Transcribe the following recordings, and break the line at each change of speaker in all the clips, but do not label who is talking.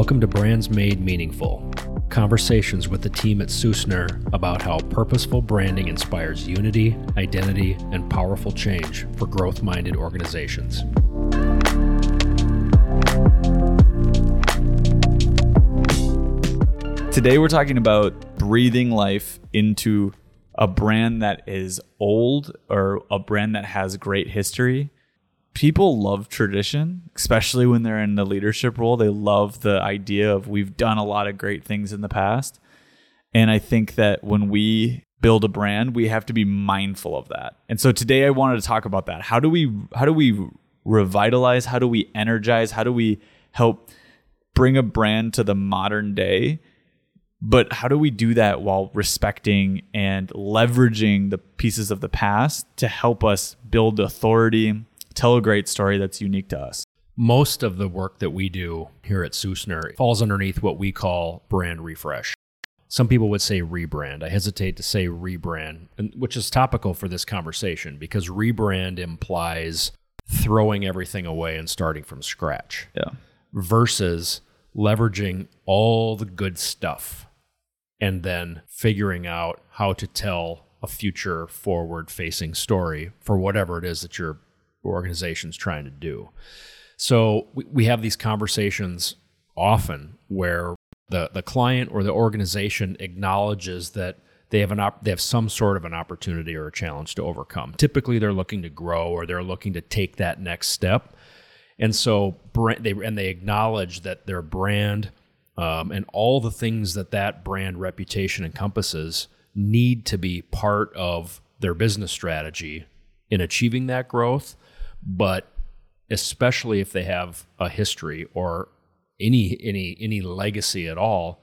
Welcome to Brands Made Meaningful. Conversations with the team at Sussner about how purposeful branding inspires unity, identity, and powerful change for growth minded organizations.
Today, we're talking about breathing life into a brand that is old or a brand that has great history. People love tradition, especially when they're in the leadership role. They love the idea of we've done a lot of great things in the past. And I think that when we build a brand, we have to be mindful of that. And so today I wanted to talk about that. How do we how do we revitalize? How do we energize? How do we help bring a brand to the modern day but how do we do that while respecting and leveraging the pieces of the past to help us build authority, tell a great story that's unique to us?
Most of the work that we do here at Sussner falls underneath what we call brand refresh. Some people would say rebrand. I hesitate to say rebrand, which is topical for this conversation because rebrand implies throwing everything away and starting from scratch.
Yeah.
Versus leveraging all the good stuff and then figuring out how to tell a future forward facing story for whatever it is that your organization's trying to do. So we, we have these conversations often where the, the client or the organization acknowledges that they have an op- they have some sort of an opportunity or a challenge to overcome. Typically, they're looking to grow or they're looking to take that next step, and so brand, they and they acknowledge that their brand um, and all the things that that brand reputation encompasses need to be part of their business strategy in achieving that growth. But especially if they have a history or any any any legacy at all,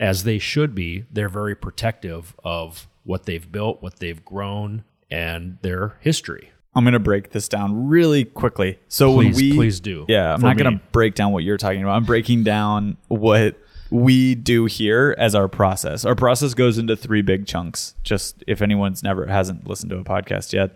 as they should be, they're very protective of what they've built, what they've grown, and their history.
I'm going to break this down really quickly. So
please,
when we
please do.
Yeah, I'm not going to break down what you're talking about. I'm breaking down what we do here as our process. Our process goes into three big chunks. Just if anyone's never hasn't listened to a podcast yet,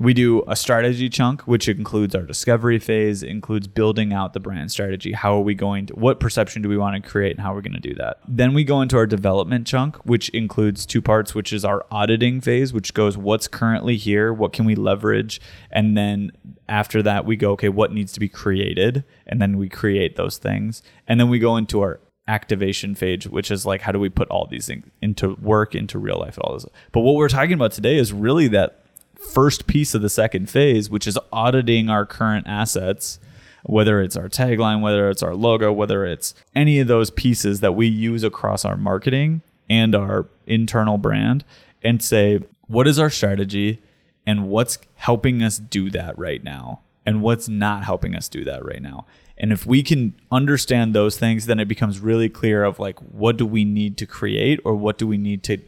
we do a strategy chunk, which includes our discovery phase, includes building out the brand strategy. How are we going to, what perception do we want to create and how are we going to do that? Then we go into our development chunk, which includes two parts, which is our auditing phase, which goes what's currently here, what can we leverage? And then after that, we go, okay, what needs to be created? And then we create those things. And then we go into our activation phase, which is like how do we put all these things into work, into real life, all this. But what we're talking about today is really that first piece of the second phase, which is auditing our current assets, whether it's our tagline, whether it's our logo, whether it's any of those pieces that we use across our marketing and our internal brand, and say, what is our strategy and what's helping us do that right now? And what's not helping us do that right now? And if we can understand those things, then it becomes really clear of like, what do we need to create or what do we need to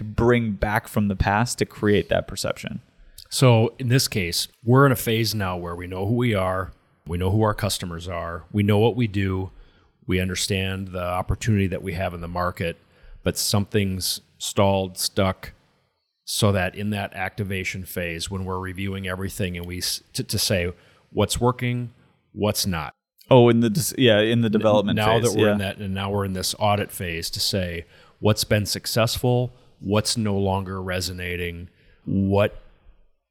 bring back from the past to create that perception.
So in this case, we're in a phase now where we know who we are, we know who our customers are, we know what we do, we understand the opportunity that we have in the market, but something's stalled, stuck, so that in that activation phase, when we're reviewing everything and we to, to say what's working, what's not.
Oh, in the yeah, in the development
now
phase,
that we're
yeah.
in that, and now we're in this audit phase to say what's been successful, what's no longer resonating, what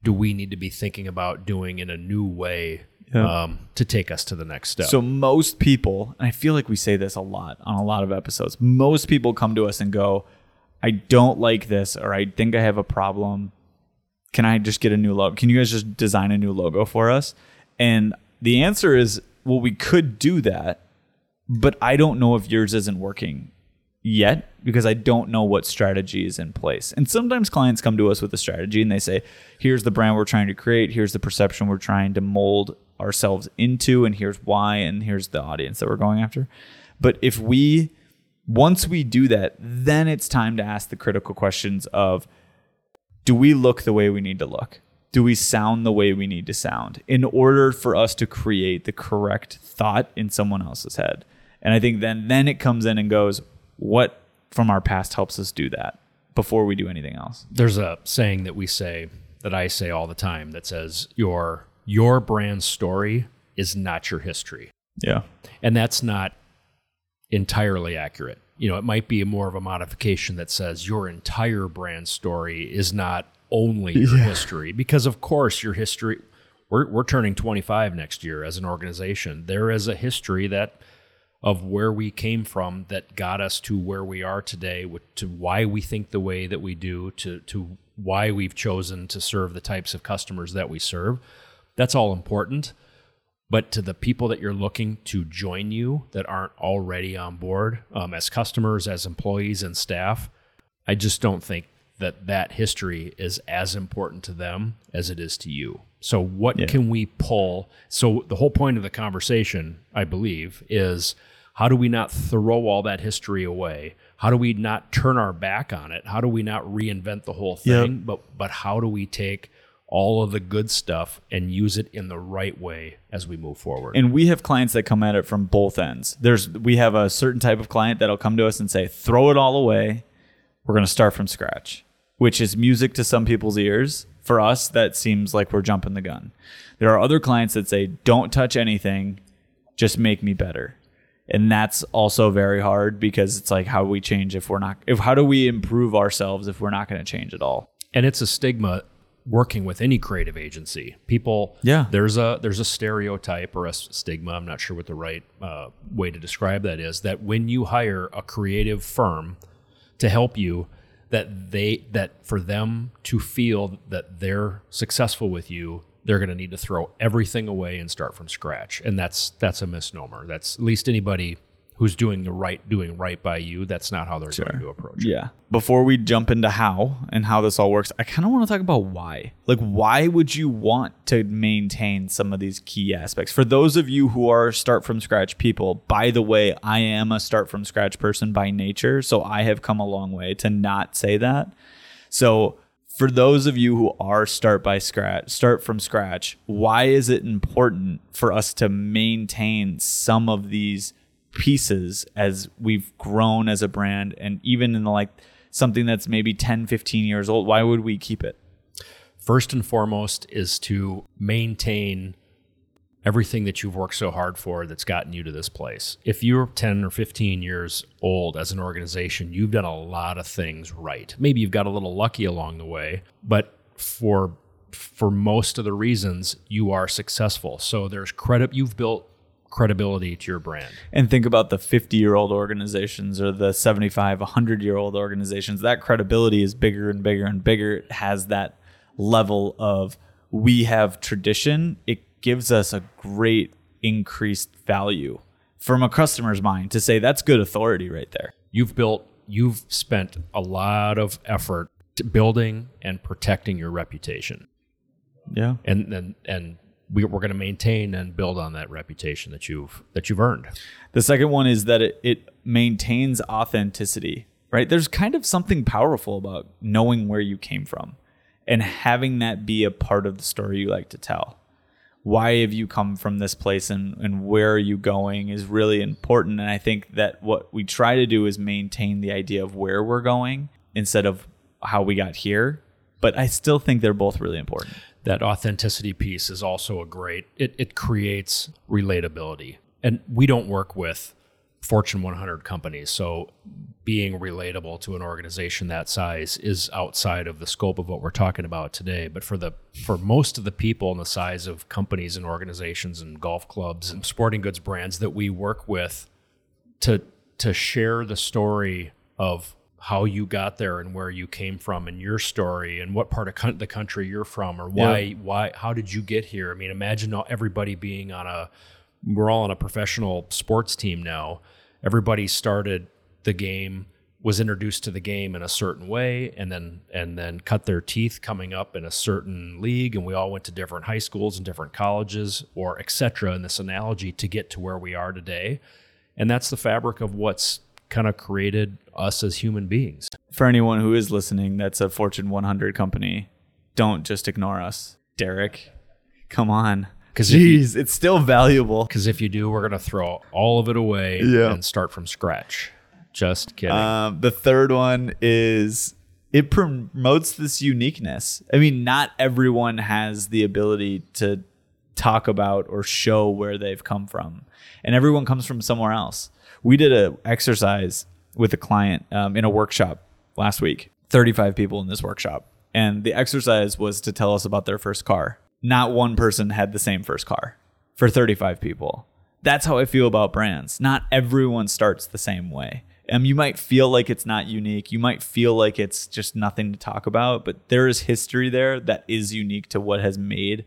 do we need to be thinking about doing in a new way yeah. um, to take us to the next step?
So, most people, and I feel like we say this a lot on a lot of episodes, most people come to us and go, I don't like this, or I think I have a problem. Can I just get a new logo? Can you guys just design a new logo for us? And the answer is, well, we could do that, but I don't know if yours isn't working yet because I don't know what strategy is in place. And sometimes clients come to us with a strategy and they say, here's the brand we're trying to create, here's the perception we're trying to mold ourselves into, and here's why, and here's the audience that we're going after. But if we, once we do that, then it's time to ask the critical questions of do we look the way we need to look? Do we sound the way we need to sound in order for us to create the correct thought in someone else's head? And I think then then it comes in and goes, what from our past helps us do that before we do anything else.
There's a saying that we say that I say all the time that says your your brand story is not your history.
Yeah.
And that's not entirely accurate. You know, it might be more of a modification that says your entire brand story is not only your history, because of course your history. We're we're turning 25 next year as an organization. There is a history that of where we came from that got us to where we are today, to why we think the way that we do, to to why we've chosen to serve the types of customers that we serve. That's all important. But to the people that you're looking to join you that aren't already on board um, as customers, as employees, and staff, I just don't think that that history is as important to them as it is to you. So, what yeah. can we pull? So, the whole point of the conversation, I believe, is how do we not throw all that history away? How do we not turn our back on it? How do we not reinvent the whole thing? Yep. But but how do we take all of the good stuff and use it in the right way as we move forward.
And we have clients that come at it from both ends. There's we have a certain type of client that'll come to us and say, "Throw it all away. We're going to start from scratch." Which is music to some people's ears. For us, that seems like we're jumping the gun. There are other clients that say, "Don't touch anything. Just make me better." And that's also very hard because it's like how do we change if we're not if how do we improve ourselves if we're not going to change at all?
And it's a stigma working with any creative agency. People
yeah.
there's a there's a stereotype or a stigma i'm not sure what the right uh, way to describe that is that when you hire a creative firm to help you that they that for them to feel that they're successful with you they're going to need to throw everything away and start from scratch. And that's that's a misnomer. That's at least anybody who's doing the right doing right by you that's not how they're sure. going to approach
it. yeah before we jump into how and how this all works i kind of want to talk about why like why would you want to maintain some of these key aspects for those of you who are start from scratch people by the way i am a start from scratch person by nature so i have come a long way to not say that so for those of you who are start by scratch, start from scratch, why is it important for us to maintain some of these pieces as we've grown as a brand and even in the like something that's maybe 10, 15 years old, why would we keep it?
First and foremost is to maintain everything that you've worked so hard for that's gotten you to this place. If you're 10 or 15 years old as an organization, you've done a lot of things right. Maybe you've got a little lucky along the way, but for for most of the reasons you are successful. So there's credit you've built credibility to your brand.
And think about the 50 year old organizations or the 75, 100 year old organizations. That credibility is bigger and bigger and bigger. It has that level of we have tradition. It gives us a great increased value from a customer's mind to say that's good authority right there.
You've built, you've spent a lot of effort building and protecting your reputation.
Yeah.
And and and we, we're going to maintain and build on that reputation that you've that you've earned.
The second one is that it, it maintains authenticity. Right? There's kind of something powerful about knowing where you came from and having that be a part of the story you like to tell why have you come from this place and, and where are you going is really important. And I think that what we try to do is maintain the idea of where we're going instead of how we got here. But I still think they're both really important.
That authenticity piece is also a great, it, it creates relatability. And we don't work with Fortune 100 companies. So being relatable to an organization that size is outside of the scope of what we're talking about today. But for the for most of the people in the size of companies and organizations and golf clubs and sporting goods brands that we work with, to to share the story of how you got there and where you came from and your story and what part of the country you're from or why yeah. why how did you get here? I mean, imagine everybody being on a we're all on a professional sports team now. Everybody started the game was introduced to the game in a certain way and then and then cut their teeth coming up in a certain league and we all went to different high schools and different colleges or etc in this analogy to get to where we are today. And that's the fabric of what's kind of created us as human beings.
For anyone who is listening that's a fortune 100 company. Don't just ignore us. Derek come on because Jeez, it's still valuable.
Because if you do, we're gonna throw all of it away yeah. and start from scratch. Just kidding.
Um, the third one is it promotes this uniqueness. I mean, not everyone has the ability to talk about or show where they've come from, and everyone comes from somewhere else. We did a exercise with a client um, in a workshop last week. 35 people in this workshop. And the exercise was to tell us about their first car. Not one person had the same first car for 35 people. That's how I feel about brands. Not everyone starts the same way. Um, you might feel like it's not unique. You might feel like it's just nothing to talk about, but there is history there that is unique to what has made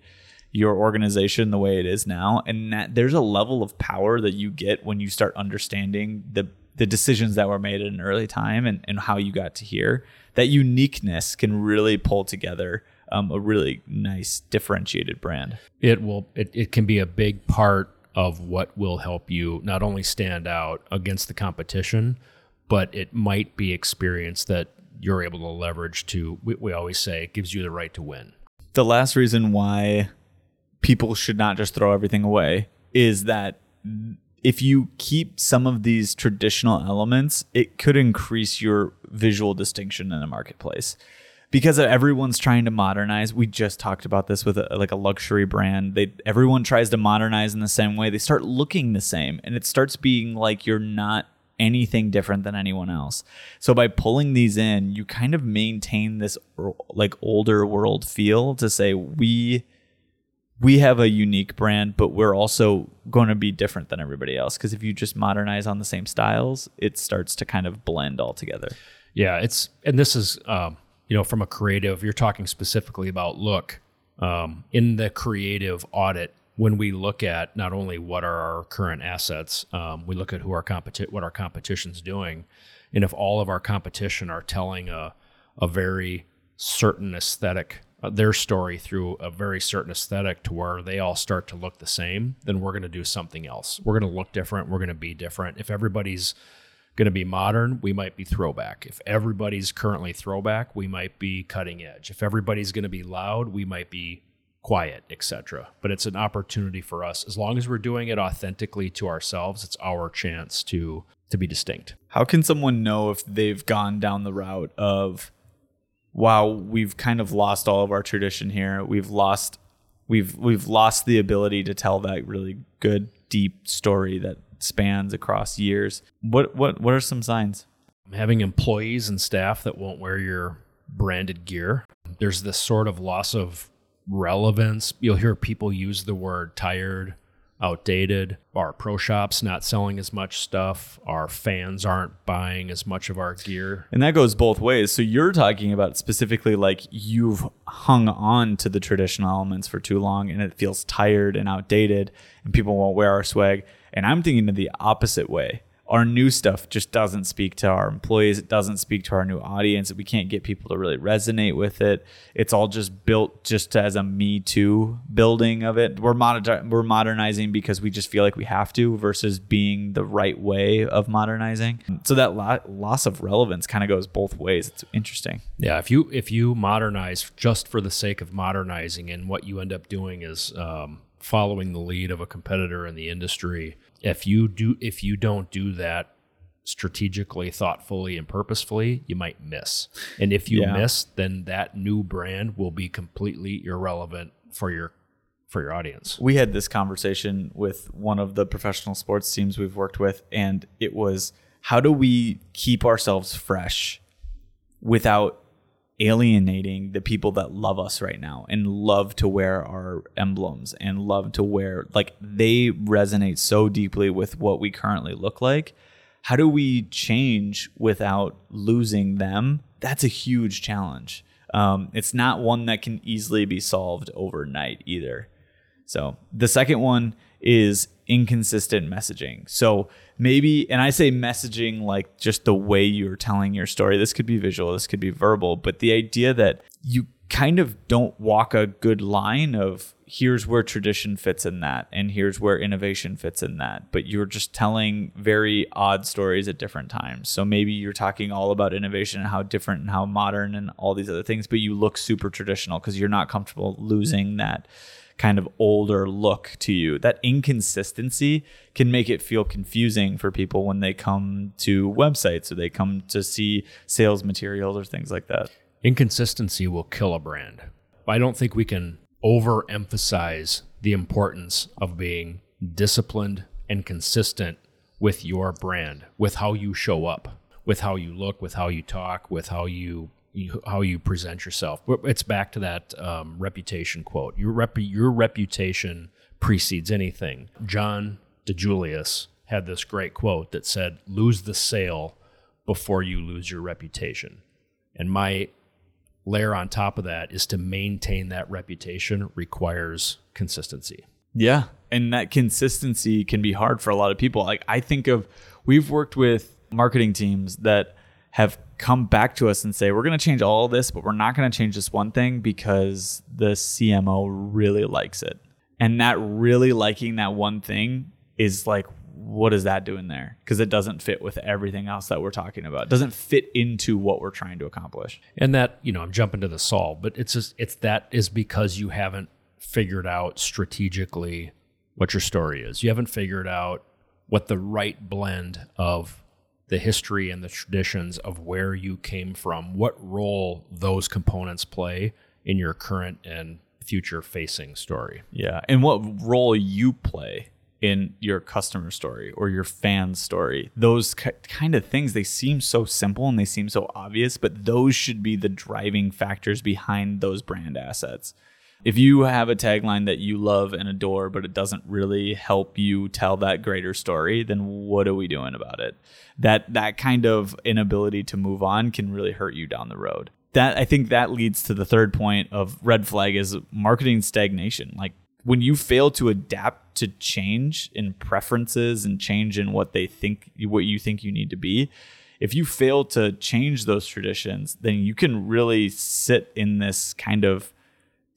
your organization the way it is now. And that there's a level of power that you get when you start understanding the the decisions that were made at an early time and, and how you got to here. That uniqueness can really pull together um, a really nice differentiated brand.
It will it, it can be a big part of what will help you not only stand out against the competition, but it might be experience that you're able to leverage to we, we always say it gives you the right to win.
The last reason why people should not just throw everything away is that if you keep some of these traditional elements, it could increase your visual distinction in the marketplace. Because everyone's trying to modernize. We just talked about this with a, like a luxury brand. They everyone tries to modernize in the same way. They start looking the same and it starts being like you're not anything different than anyone else. So by pulling these in, you kind of maintain this like older world feel to say we we have a unique brand, but we're also going to be different than everybody else. Because if you just modernize on the same styles, it starts to kind of blend all together.
Yeah, it's and this is um, you know from a creative. You're talking specifically about look um, in the creative audit when we look at not only what are our current assets, um, we look at who our competi- what our competition's doing, and if all of our competition are telling a a very certain aesthetic uh, their story through a very certain aesthetic to where they all start to look the same, then we're going to do something else. We're going to look different. We're going to be different. If everybody's going to be modern, we might be throwback. If everybody's currently throwback, we might be cutting edge. If everybody's going to be loud, we might be quiet, etc. But it's an opportunity for us as long as we're doing it authentically to ourselves, it's our chance to to be distinct.
How can someone know if they've gone down the route of wow, we've kind of lost all of our tradition here. We've lost we've we've lost the ability to tell that really good deep story that spans across years. What what what are some signs?
Having employees and staff that won't wear your branded gear. There's this sort of loss of relevance. You'll hear people use the word tired, outdated. Our pro shops not selling as much stuff. Our fans aren't buying as much of our gear.
And that goes both ways. So you're talking about specifically like you've hung on to the traditional elements for too long and it feels tired and outdated and people won't wear our swag. And I'm thinking of the opposite way our new stuff just doesn't speak to our employees. It doesn't speak to our new audience. We can't get people to really resonate with it. It's all just built just as a me too building of it. We're moder- we're modernizing because we just feel like we have to versus being the right way of modernizing. So that lo- loss of relevance kind of goes both ways. It's interesting.
Yeah, if you if you modernize just for the sake of modernizing, and what you end up doing is um, following the lead of a competitor in the industry if you do if you don't do that strategically, thoughtfully, and purposefully, you might miss. And if you yeah. miss, then that new brand will be completely irrelevant for your for your audience.
We had this conversation with one of the professional sports teams we've worked with, and it was how do we keep ourselves fresh without alienating the people that love us right now and love to wear our emblems and love to wear like they resonate so deeply with what we currently look like. How do we change without losing them? That's a huge challenge. Um, it's not one that can easily be solved overnight either. So the second one is inconsistent messaging. So maybe, and I say messaging like just the way you're telling your story. This could be visual, this could be verbal, but the idea that you kind of don't walk a good line of here's where tradition fits in that and here's where innovation fits in that but you're just telling very odd stories at different times so maybe you're talking all about innovation and how different and how modern and all these other things but you look super traditional because you're not comfortable losing that kind of older look to you. That inconsistency can make it feel confusing for people when they come to websites or they come to see sales materials or things like that.
Inconsistency will kill a brand. I don't think we can overemphasize the importance of being disciplined and consistent with your brand, with how you show up, with how you look, with how you talk, with how you, you how you present yourself. It's back to that um, reputation quote. Your rep, your reputation precedes anything. John DiJulius had this great quote that said, "Lose the sale before you lose your reputation." And my layer on top of that is to maintain that reputation requires consistency.
Yeah. And that consistency can be hard for a lot of people. Like I think of we've worked with marketing teams that have come back to us and say, we're going to change all this, but we're not going to change this one thing because the CMO really likes it. And that really liking that one thing is like, what is that doing there? Because it doesn't fit with everything else that we're talking about. It doesn't fit into what we're trying to accomplish.
And that, you know, I'm jumping to the solve, but it's just, it's that is because you haven't figured out strategically what your story is. You haven't figured out what the right blend of the history and the traditions of where you came from, what role those components play in your current and future facing story.
Yeah. And what role you play in your customer story or your fan story. Those kind of things, they seem so simple and they seem so obvious, but those should be the driving factors behind those brand assets if you have a tagline that you love and adore, but it doesn't really help you tell that greater story, then what are we doing about it? That that kind of inability to move on can really hurt you down the road. That I think that leads to the third point of red flag is marketing stagnation. Like when you fail to adapt to change in preferences and change in what they think what you think you need to be, if you fail to change those traditions, then you can really sit in this kind of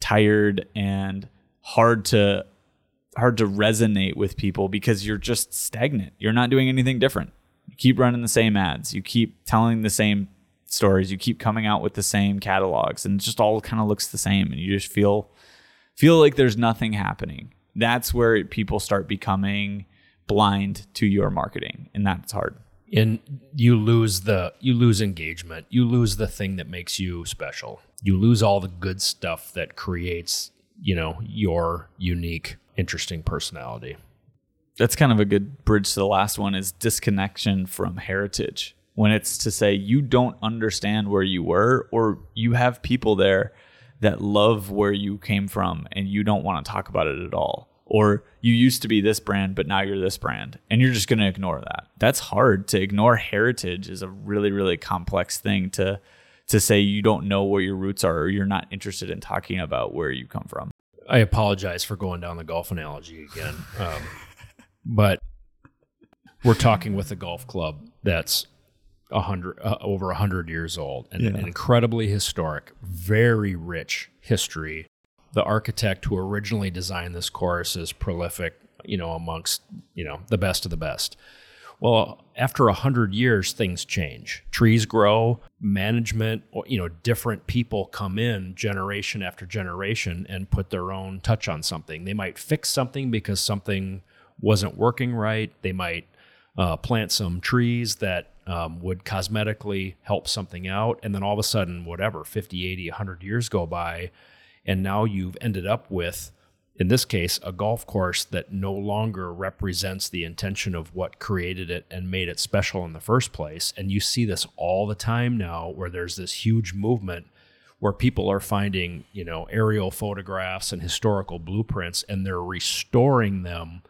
tired and hard to hard to resonate with people because you're just stagnant. You're not doing anything different. You keep running the same ads. You keep telling the same stories. You keep coming out with the same catalogs and it just all kind of looks the same and you just feel feel like there's nothing happening. That's where people start becoming blind to your marketing and that's hard.
And you lose the you lose engagement. You lose the thing that makes you special you lose all the good stuff that creates, you know, your unique, interesting personality.
That's kind of a good bridge to the last one is disconnection from heritage. When it's to say you don't understand where you were or you have people there that love where you came from and you don't want to talk about it at all. Or you used to be this brand, but now you're this brand, and you're just going to ignore that. That's hard to ignore. Heritage is a really, really complex thing to to say you don't know where your roots are or you're not interested in talking about where you come from.
I apologize for going down the golf analogy again, um, but we're talking with a golf club that's a hundred uh, over a hundred years old and, yeah. and incredibly historic, very rich history. The architect who originally designed this course is prolific, you know, amongst you know the best of the best. Well, after a hundred years, things change. Trees grow, management, you know, different people come in generation after generation and put their own touch on something. They might fix something because something wasn't working right. They might uh, plant some trees that um, would cosmetically help something out. And then all of a sudden, whatever, 50, 80, 100 years go by, and now you've ended up with in this case, a golf course that no longer represents the intention of what created it and made it special in the first place. And you see this all the time now where there's this huge movement where people are finding, you know, aerial photographs and historical blueprints and they're restoring them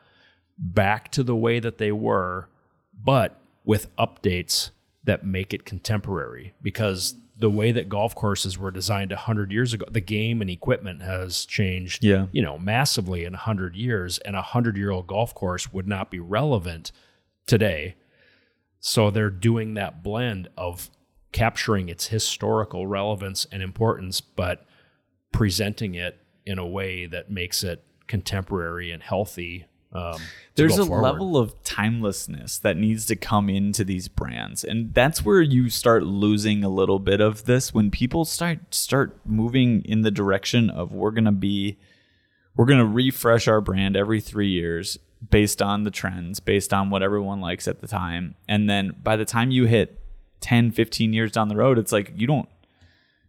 back to the way that they were, but with updates that make it contemporary because the way that golf courses were designed 100 years ago the game and equipment has changed
yeah.
you know massively in 100 years and a 100 year old golf course would not be relevant today so they're doing that blend of capturing its historical relevance and importance but presenting it in a way that makes it contemporary and healthy um,
There's a forward. level of timelessness that needs to come into these brands, and that's where you start losing a little bit of this when people start start moving in the direction of we're gonna be, we're gonna refresh our brand every three years based on the trends, based on what everyone likes at the time, and then by the time you hit 10, 15 years down the road, it's like you don't,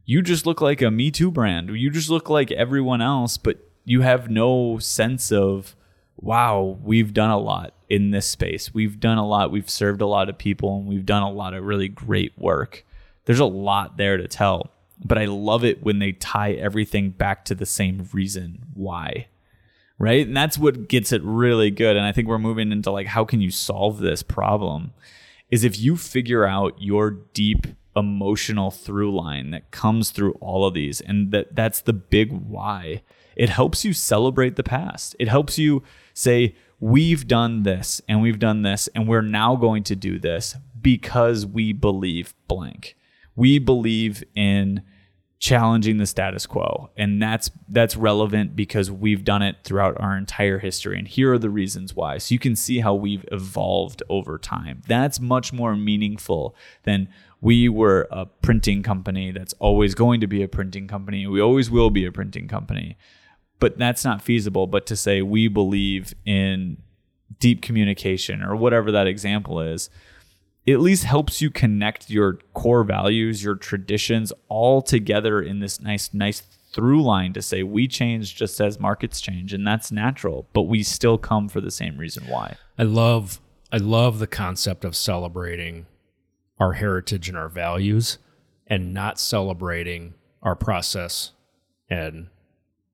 you just look like a Me Too brand. You just look like everyone else, but you have no sense of wow, we've done a lot in this space. We've done a lot. We've served a lot of people and we've done a lot of really great work. There's a lot there to tell, but I love it when they tie everything back to the same reason why. Right? And that's what gets it really good. And I think we're moving into like how can you solve this problem? Is if you figure out your deep emotional through line that comes through all of these and that that's the big why. It helps you celebrate the past. It helps you say we've done this and we've done this and we're now going to do this because we believe blank. We believe in challenging the status quo. And that's that's relevant because we've done it throughout our entire history. And here are the reasons why. So you can see how we've evolved over time. That's much more meaningful than we were a printing company that's always going to be a printing company. We always will be a printing company but that's not feasible. But to say we believe in deep communication or whatever that example is, it at least helps you connect your core values, your traditions all together in this nice, nice through line to say we change just as markets change and that's natural, but we still come for the same reason why.
I love I love the concept of celebrating our heritage and our values and not celebrating our process and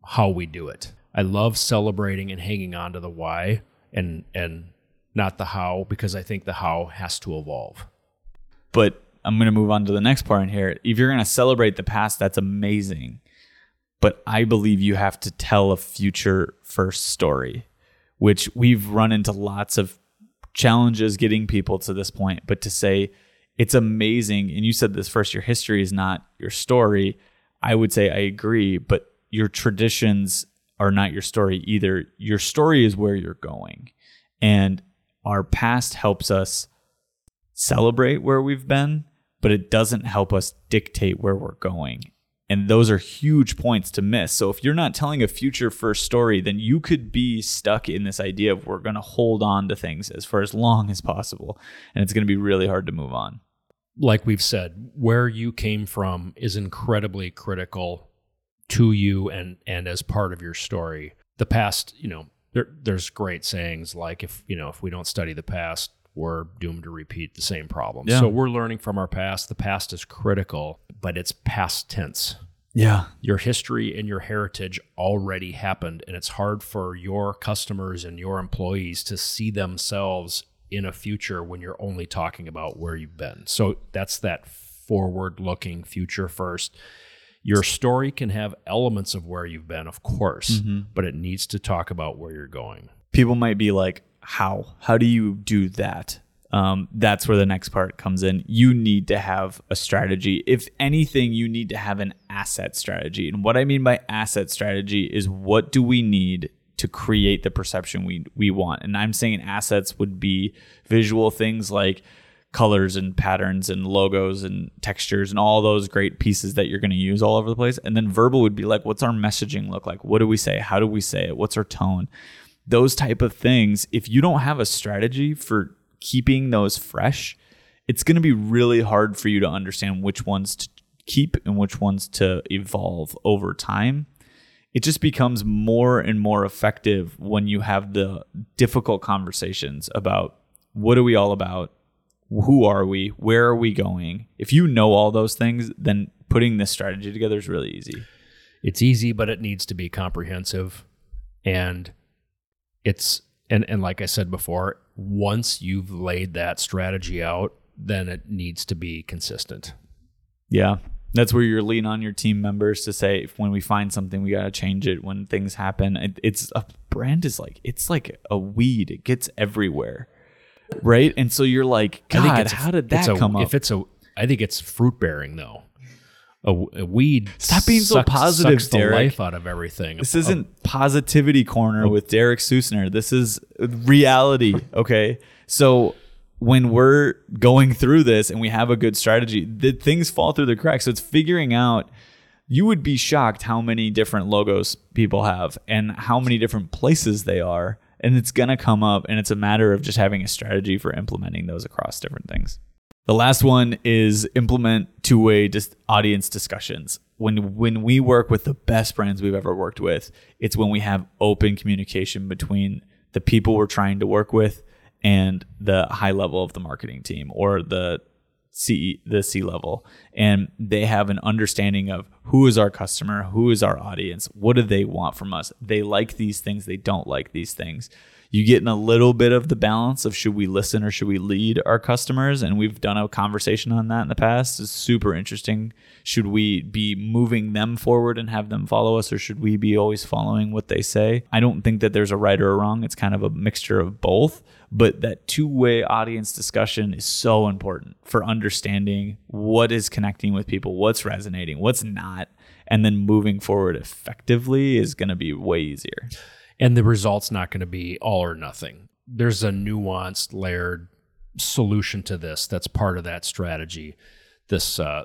how we do it. I love celebrating and hanging on to the why and and not the how because I think the how has to evolve.
But I'm going to move on to the next part in here. If you're going to celebrate the past, that's amazing. But I believe you have to tell a future first story, which we've run into lots of challenges getting people to this point. But to say it's amazing, and you said this first, your history is not your story. I would say I agree, but your traditions are not your story either. Your story is where you're going. And our past helps us celebrate where we've been, but it doesn't help us dictate where we're going. And those are huge points to miss. So if you're not telling a future first story, then you could be stuck in this idea of we're going to hold on to things as for as long as possible. And it's going to be really hard to move on.
Like we've said, where you came from is incredibly critical to you and and as part of your story. The past, you know, there, there's great sayings like if you know if we don't study the past, we're doomed to repeat the same problems. Yeah. So we're learning from our past. The past is critical, but it's past tense.
Yeah.
Your history and your heritage already happened, and it's hard for your customers and your employees to see themselves in a future when you're only talking about where you've been. So that's that forward looking future first. Your story can have elements of where you've been, of course, mm-hmm. but it needs to talk about where you're going.
People might be like, how? How do you do that? Um, that's where the next part comes in. You need to have a strategy. If anything, you need to have an asset strategy. And what I mean by asset strategy is what do we need to create the perception we we want? And I'm saying assets would be visual things like colors and patterns and logos and textures and all those great pieces that you're going to use all over the place. And then verbal would be like, what's our messaging look like? What do we say? How do we say it? What's our tone? Those type of things. If you don't have a strategy for keeping those fresh, it's going to be really hard for you to understand which ones to keep and which ones to evolve over time. It just becomes more and more effective when you have the difficult conversations about what are we all about? Who are we? Where are we going? If you know all those things, then putting this strategy together is really easy.
It's easy, but it needs to be comprehensive. And it's and and like I said before, once you've laid that strategy out, then it needs to be consistent.
Yeah. That's where you're lean on your team members to say if when we find something we got to change it when things happen. It, it's a brand is like it's like a weed. It gets everywhere right? And so you're like, God, how did that
a,
come up?
If it's a, I think it's fruit bearing though. A, a weed.
Stop being so positive, sucks Derek.
The life out of everything.
This is isn't positivity corner with Derek Sussner. This is reality. Okay, so when we're going through this and we have a good strategy, the things fall through the cracks. So it's figuring out. You would be shocked how many different logos people have and how many different places they are and it's going to come up and it's a matter of just having a strategy for implementing those across different things. The last one is implement two-way dis- audience discussions. When when we work with the best brands we've ever worked with, it's when we have open communication between the people we're trying to work with, and the high level of the marketing team or the C the C level and they have an understanding of who is our customer, who is our audience, what do they want from us? They like these things, they don't like these things. You get in a little bit of the balance of should we listen or should we lead our customers and we've done a conversation on that in the past. It's super interesting. Should we be moving them forward and have them follow us or should we be always following what they say? I don't think that there's a right or a wrong. It's kind of a mixture of both but that two-way audience discussion is so important for understanding what is connecting with people what's resonating what's not and then moving forward effectively is going to be way easier
and the result's not going to be all or nothing there's a nuanced layered solution to this that's part of that strategy this uh,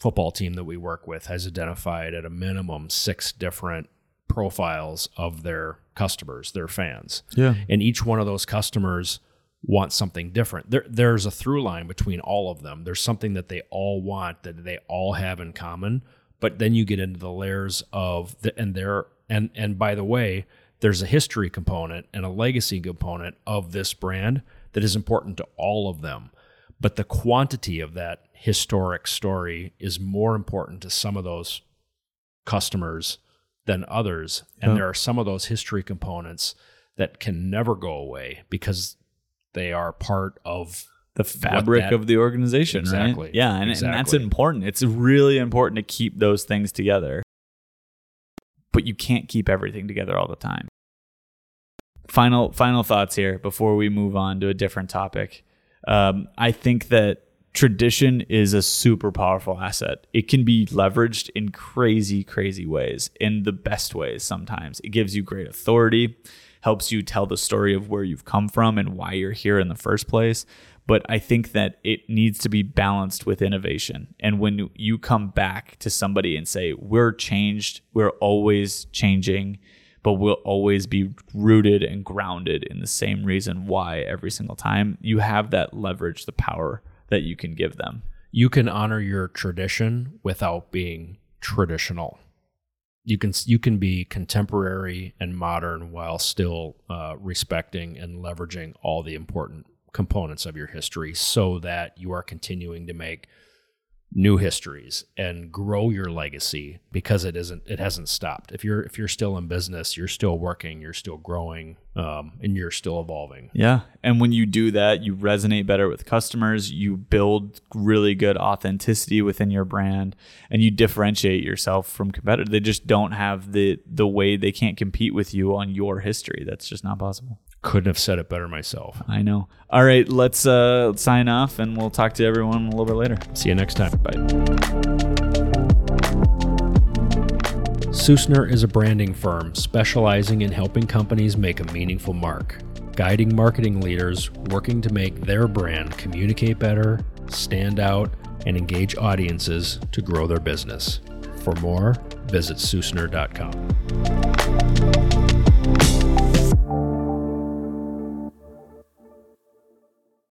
football team that we work with has identified at a minimum six different profiles of their customers, their fans.
Yeah.
And each one of those customers wants something different. There, there's a through line between all of them. There's something that they all want that they all have in common. But then you get into the layers of the and there and and by the way, there's a history component and a legacy component of this brand that is important to all of them. But the quantity of that historic story is more important to some of those customers than others. And there are some of those history components that can never go away because they are part of
the fabric that, of the organization, exactly. right? Yeah, and, exactly. and that's important. It's really important to keep those things together. But you can't keep everything together all the time. Final final thoughts here before we move on to a different topic. Um, I think that tradition is a super powerful asset. It can be leveraged in crazy, crazy ways, in the best ways sometimes. It gives you great authority, helps you tell the story of where you've come from and why you're here in the first place. But I think that it needs to be balanced with innovation. And when you come back to somebody and say, we're changed, we're always changing, but we'll always be rooted and grounded in the same reason why every single time, you have that leverage, the power that you can give them.
You can honor your tradition without being traditional. You can you can be contemporary and modern while still uh, respecting and leveraging all the important components of your history, so that you are continuing to make new histories and grow your legacy because it isn't it hasn't stopped. If you're if you're still in business you're still working you're still growing um, and you're still evolving.
Yeah. And when you do that you resonate better with customers you build really good authenticity within your brand and you differentiate yourself from competitors they just don't have the the way they can't compete with you on your history. That's just not possible
couldn't have said it better myself.
I know. All right, let's uh, sign off and we'll talk to everyone a little bit later.
See you next time.
Bye.
Sussner is a branding firm specializing in helping companies make a meaningful mark, guiding marketing leaders working to make their brand communicate better, stand out, and engage audiences to grow their business. For more, visit Sussner.com.